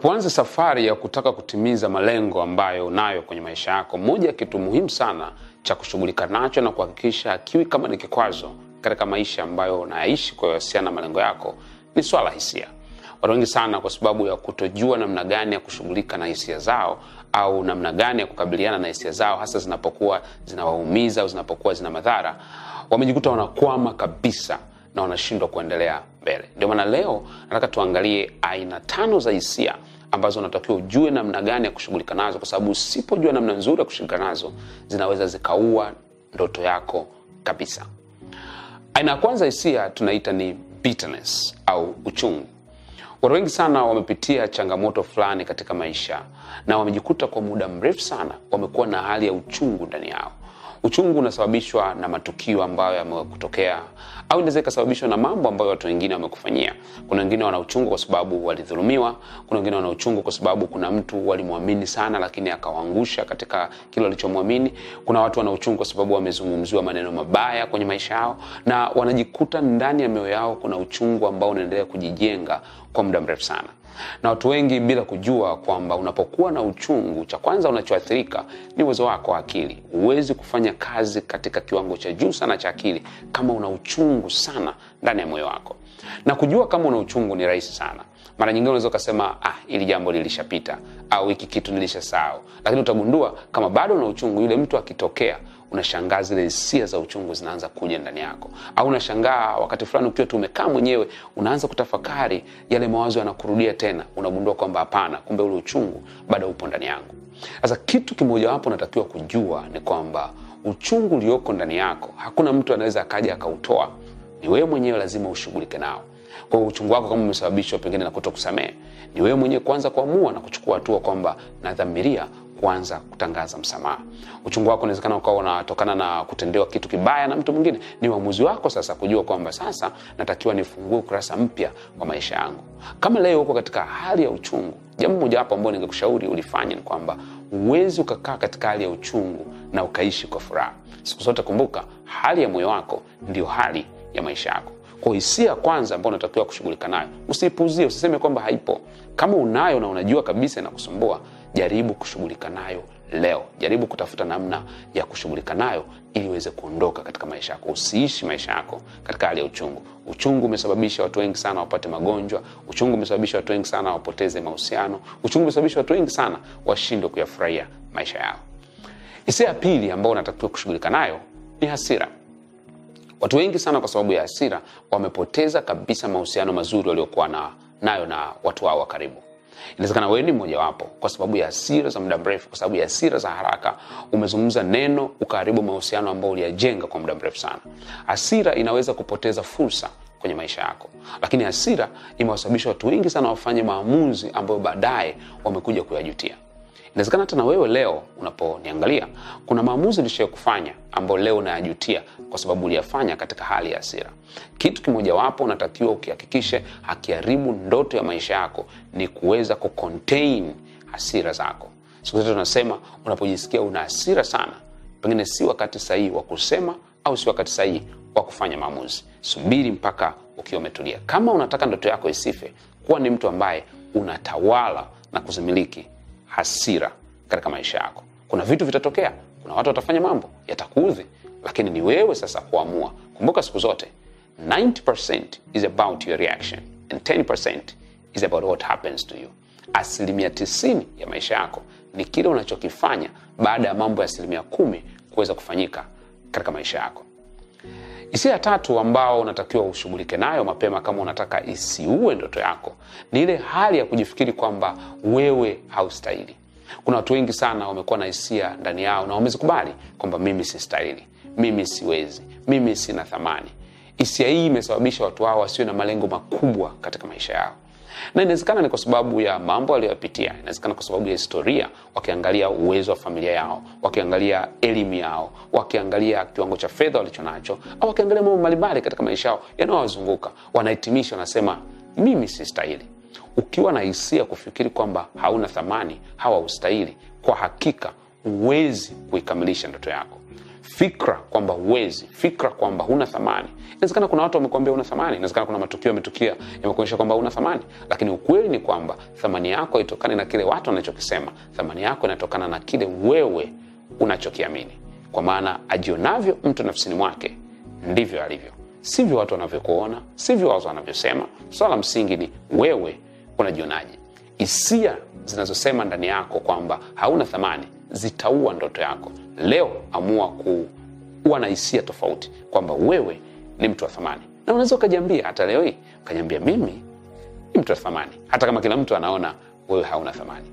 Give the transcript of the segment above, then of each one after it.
Unapoanza safari ya kutaka kutimiza malengo ambayo unayo kwenye maisha yako, moja ya kitu muhimu sana cha kushughulika nacho na kuhakikisha akiwi kama ni kikwazo katika maisha ambayo unayaishi kuhusiana na malengo yako ni swala hisia. Watu wengi sana, kwa sababu ya kutojua namna gani ya kushughulika na hisia zao au namna gani ya kukabiliana na hisia zao, hasa zinapokuwa zinawaumiza au zinapokuwa zina madhara, wamejikuta wanakwama kabisa na wanashindwa kuendelea mbele. Ndio maana leo nataka tuangalie aina tano za hisia ambazo unatakiwa ujue namna gani ya kushughulika nazo, kwa sababu usipojua namna nzuri ya kushughulika nazo zinaweza zikaua ndoto yako kabisa. Aina ya kwanza hisia tunaita ni bitterness au uchungu. Watu wengi sana wamepitia changamoto fulani katika maisha na wamejikuta kwa muda mrefu sana wamekuwa na hali ya uchungu ndani yao. Uchungu unasababishwa na matukio ambayo yamekutokea au inaweza ikasababishwa na mambo ambayo watu wengine wamekufanyia. Kuna wengine wana uchungu kwa sababu walidhulumiwa. Kuna wengine wana uchungu kwa sababu kuna mtu walimwamini sana, lakini akawaangusha katika kile walichomwamini. Kuna watu wana uchungu kwa sababu wamezungumziwa maneno mabaya kwenye maisha yao, na wanajikuta ndani ya mioyo yao kuna uchungu ambao unaendelea kujijenga kwa muda mrefu sana na watu wengi bila kujua kwamba unapokuwa na uchungu, cha kwanza unachoathirika ni uwezo wako wa akili. Huwezi kufanya kazi katika kiwango cha juu sana cha akili kama una uchungu sana ndani ya moyo wako. Na kujua kama una uchungu ni rahisi sana. Mara nyingine unaweza ukasema ah, ili jambo lilishapita au hiki kitu nilishasahau, lakini utagundua kama bado una uchungu, yule mtu akitokea unashangaa zile hisia za uchungu zinaanza kuja ndani yako, au unashangaa wakati fulani ukiwa tu umekaa mwenyewe, unaanza kutafakari yale mawazo yanakurudia tena, unagundua kwamba hapana, kumbe ule uchungu bado upo ndani yangu. Sasa kitu kimojawapo unatakiwa kujua ni kwamba uchungu ulioko ndani yako hakuna mtu anaweza akaja akautoa, ni wewe mwenyewe lazima ushughulike nao. Kwa uchungu wako kama umesababishwa pengine na kutokusamehe, ni wewe mwenyewe kwanza kuamua na kuchukua hatua kwamba nadhamiria kuanza kutangaza msamaha. Uchungu wako unawezekana ukawa unatokana na kutendewa kitu kibaya na mtu mwingine. Ni uamuzi wako sasa kujua kwamba sasa natakiwa nifungue ukurasa mpya wa maisha yangu. Kama leo uko katika hali ya uchungu, jambo mojawapo ambalo ningekushauri ulifanye ni kwamba huwezi ukakaa katika hali ya uchungu na ukaishi kwa furaha. Siku zote kumbuka, hali ya moyo wako ndio hali ya maisha yako. Kwa hisia kwanza ambayo unatakiwa kushughulika nayo, usiipuzie, usiseme kwamba haipo. Kama unayo na unajua kabisa inakusumbua, jaribu kushughulika nayo leo. Jaribu kutafuta namna ya kushughulika nayo ili uweze kuondoka katika maisha yako. Usiishi maisha yako katika hali ya uchungu. Uchungu umesababisha watu wengi sana wapate magonjwa. Uchungu umesababisha watu wengi sana wapoteze mahusiano. Uchungu umesababisha watu wengi sana washindwe kuyafurahia maisha yao. Hisia ya pili ambayo unatakiwa kushughulika nayo ni hasira. Watu wengi sana kwa sababu ya hasira wamepoteza kabisa mahusiano mazuri waliokuwa na, nayo na watu wao wa karibu. Inawezekana wewe ni mmojawapo, kwa sababu ya hasira za muda mrefu, kwa sababu ya hasira za haraka, umezungumza neno ukaharibu mahusiano ambayo uliyajenga kwa muda mrefu sana. Hasira inaweza kupoteza fursa kwenye maisha yako, lakini hasira imewasababisha watu wengi sana wafanye maamuzi ambayo baadaye wamekuja kuyajutia. Inawezekana hata na wewe leo unaponiangalia, kuna maamuzi ulishawai kufanya ambayo leo unayajutia kwa sababu uliyafanya katika hali ya hasira. Kitu kimojawapo unatakiwa ukihakikishe hakiharibu ndoto ya maisha yako ni kuweza kucontain hasira zako. Siku zote tunasema unapojisikia una hasira sana, pengine si wakati sahihi wa kusema au si wakati sahihi wa kufanya maamuzi. Subiri mpaka ukiwa umetulia. Kama unataka ndoto yako isife, kuwa ni mtu ambaye unatawala na kuzimiliki hasira katika maisha yako. Kuna vitu vitatokea, kuna watu watafanya mambo yatakuudhi, lakini ni wewe sasa kuamua. Kumbuka siku zote 90% is about your reaction and 10% is about what happens to you. Asilimia 90 ya maisha yako ni kile unachokifanya baada ya mambo ya asilimia kumi kuweza kufanyika katika maisha yako. Hisia ya tatu ambao unatakiwa ushughulike nayo mapema kama unataka isiue ndoto yako ni ile hali ya kujifikiri kwamba wewe haustahili. Kuna watu wengi sana wamekuwa na hisia ndani yao na wamezikubali kwamba mimi sistahili, mimi siwezi, mimi sina thamani. Hisia hii imesababisha watu hao wasiwe na malengo makubwa katika maisha yao na inawezekana ni kwa sababu ya mambo aliyoyapitia, inawezekana kwa sababu ya historia, wakiangalia uwezo wa familia yao, wakiangalia elimu yao, wakiangalia kiwango cha fedha walichonacho, au wakiangalia mambo mbalimbali katika maisha yao yanayowazunguka, wanahitimisha wanasema, mimi sistahili. Ukiwa na hisia kufikiri kwamba hauna thamani, hawa ustahili, kwa hakika huwezi kuikamilisha ndoto yako. Fikra kwamba huwezi fikra kwamba huna thamani. Inawezekana kuna watu wamekuambia una thamani inawezekana kuna matukio yametukia yamekuonyesha kwamba una thamani. Lakini ukweli ni kwamba thamani yako haitokani na kile watu wanachokisema. Thamani yako inatokana na kile wewe unachokiamini. Kwa maana ajionavyo mtu nafsini mwake ndivyo alivyo. Sivyo watu wanavyokuona sivyo watu wanavyosema. Swala msingi ni wewe unajionaje. Hisia zinazosema ndani yako kwamba hauna thamani zitaua ndoto yako. Leo amua kuwa na hisia tofauti kwamba wewe ni mtu wa thamani. Na unaweza ukajiambia hata leo hii ukajiambia mimi ni mtu wa thamani. Hata kama kila mtu anaona wewe hauna thamani.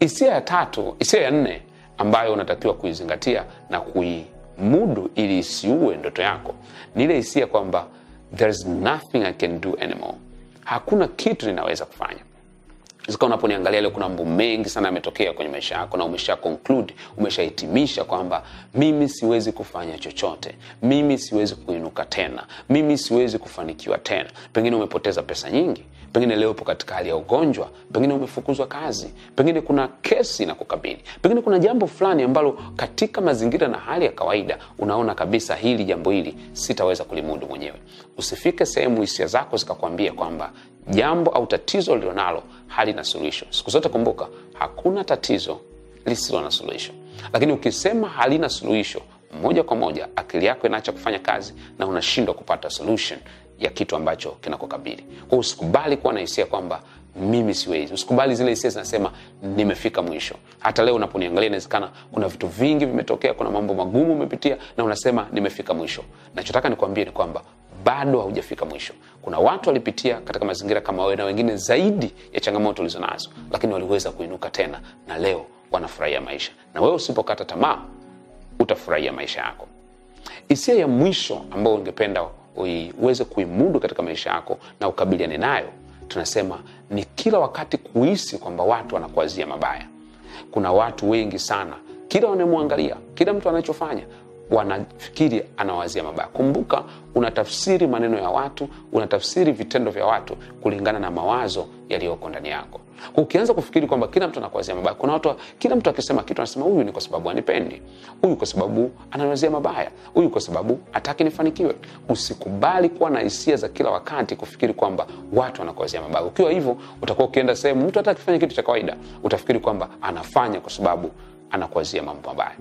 Hisia ya tatu hisia ya nne ambayo unatakiwa kuizingatia na kuimudu ili isiue ndoto yako ni ile hisia kwamba there is nothing i can do anymore. Hakuna kitu ninaweza kufanya zika unaponiangalia leo kuna mambo mengi sana yametokea kwenye maisha yako na umesha conclude umeshahitimisha kwamba mimi siwezi kufanya chochote mimi siwezi kuinuka tena mimi siwezi kufanikiwa tena. Pengine umepoteza pesa nyingi pengine leo upo katika hali ya ugonjwa pengine umefukuzwa kazi pengine kuna kesi na kukabili pengine kuna jambo fulani ambalo katika mazingira na hali ya kawaida unaona kabisa hili jambo hili sitaweza kulimudu mwenyewe. Usifike sehemu hisia zako zikakwambia kwamba jambo au tatizo halina suluhisho siku zote kumbuka hakuna tatizo lisilo na suluhisho lakini ukisema halina suluhisho moja kwa moja akili yako inaacha kufanya kazi na unashindwa kupata solution ya kitu ambacho kinakukabili. Kwao usikubali kuwa na hisia kwamba mimi siwezi. Usikubali zile hisia zinasema nimefika mwisho. Hata leo unaponiangalia inawezekana kuna vitu vingi vimetokea kuna mambo magumu umepitia na unasema nimefika mwisho. Nachotaka nikuambie ni kwamba bado haujafika mwisho. Kuna watu walipitia katika mazingira kama wewe na wengine zaidi ya changamoto ulizonazo lakini waliweza kuinuka tena na leo wanafurahia maisha. Na wewe usipokata tamaa utafurahia maisha yako. Hisia ya mwisho ambayo ungependa uiweze kuimudu katika maisha yako na ukabiliane nayo tunasema ni kila wakati kuhisi kwamba watu wanakuazia mabaya. Kuna watu wengi sana kila wanamwangalia kila mtu anachofanya wanafikiri anawazia mabaya. Kumbuka unatafsiri maneno ya watu unatafsiri vitendo vya watu kulingana na mawazo yaliyoko ndani yako. Ukianza kufikiri kwamba kila mtu anakuwazia mabaya kuna watu kila mtu akisema kitu anasema huyu ni kwa sababu anipendi huyu kwa sababu ananiwazia mabaya. Huyu kwa sababu hataki nifanikiwe. Usikubali kuwa na hisia za kila wakati kufikiri kwamba watu wanakuwazia mabaya. Ukiwa hivyo utakuwa ukienda sehemu mtu hata akifanya kitu cha kawaida utafikiri kwamba anafanya kwa sababu anakuwazia mambo mabaya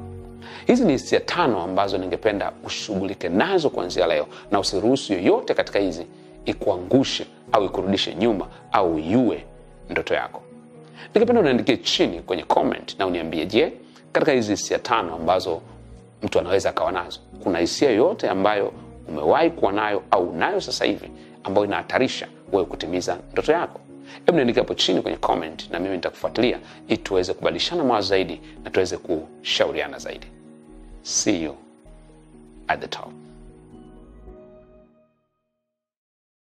hizi ni hisia tano ambazo ningependa ushughulike nazo kuanzia leo na usiruhusu yoyote katika hizi ikuangushe au ikurudishe nyuma au iue ndoto yako. Ningependa uniandikie chini kwenye comment na uniambie je katika hizi hisia tano ambazo mtu anaweza akawa nazo kuna hisia yoyote ambayo umewahi kuwa nayo au unayo sasa hivi ambayo inahatarisha wewe kutimiza ndoto yako? Hebu niandike hapo chini kwenye comment na mimi nitakufuatilia ili tuweze kubadilishana mawazo zaidi na tuweze kushauriana zaidi see you at the top